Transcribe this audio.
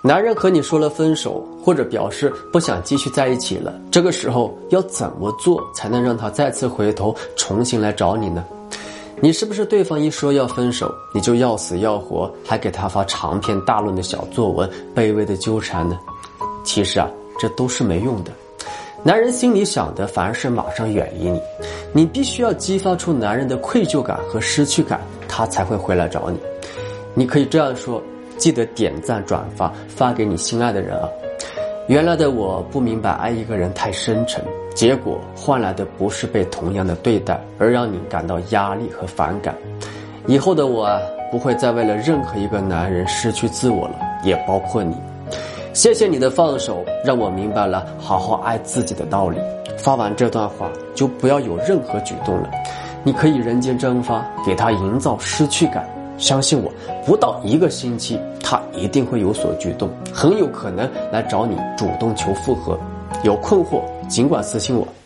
男人和你说了分手，或者表示不想继续在一起了，这个时候要怎么做才能让他再次回头，重新来找你呢？你是不是对方一说要分手，你就要死要活，还给他发长篇大论的小作文，卑微的纠缠呢？其实啊，这都是没用的。男人心里想的反而是马上远离你，你必须要激发出男人的愧疚感和失去感，他才会回来找你。你可以这样说。记得点赞转发发给你心爱的人啊！原来的我不明白爱一个人太深沉，结果换来的不是被同样的对待，而让你感到压力和反感。以后的我啊，不会再为了任何一个男人失去自我了，也包括你。谢谢你的放手，让我明白了好好爱自己的道理。发完这段话就不要有任何举动了，你可以人间蒸发，给他营造失去感。相信我，不到一个星期，他一定会有所举动，很有可能来找你主动求复合。有困惑，尽管私信我。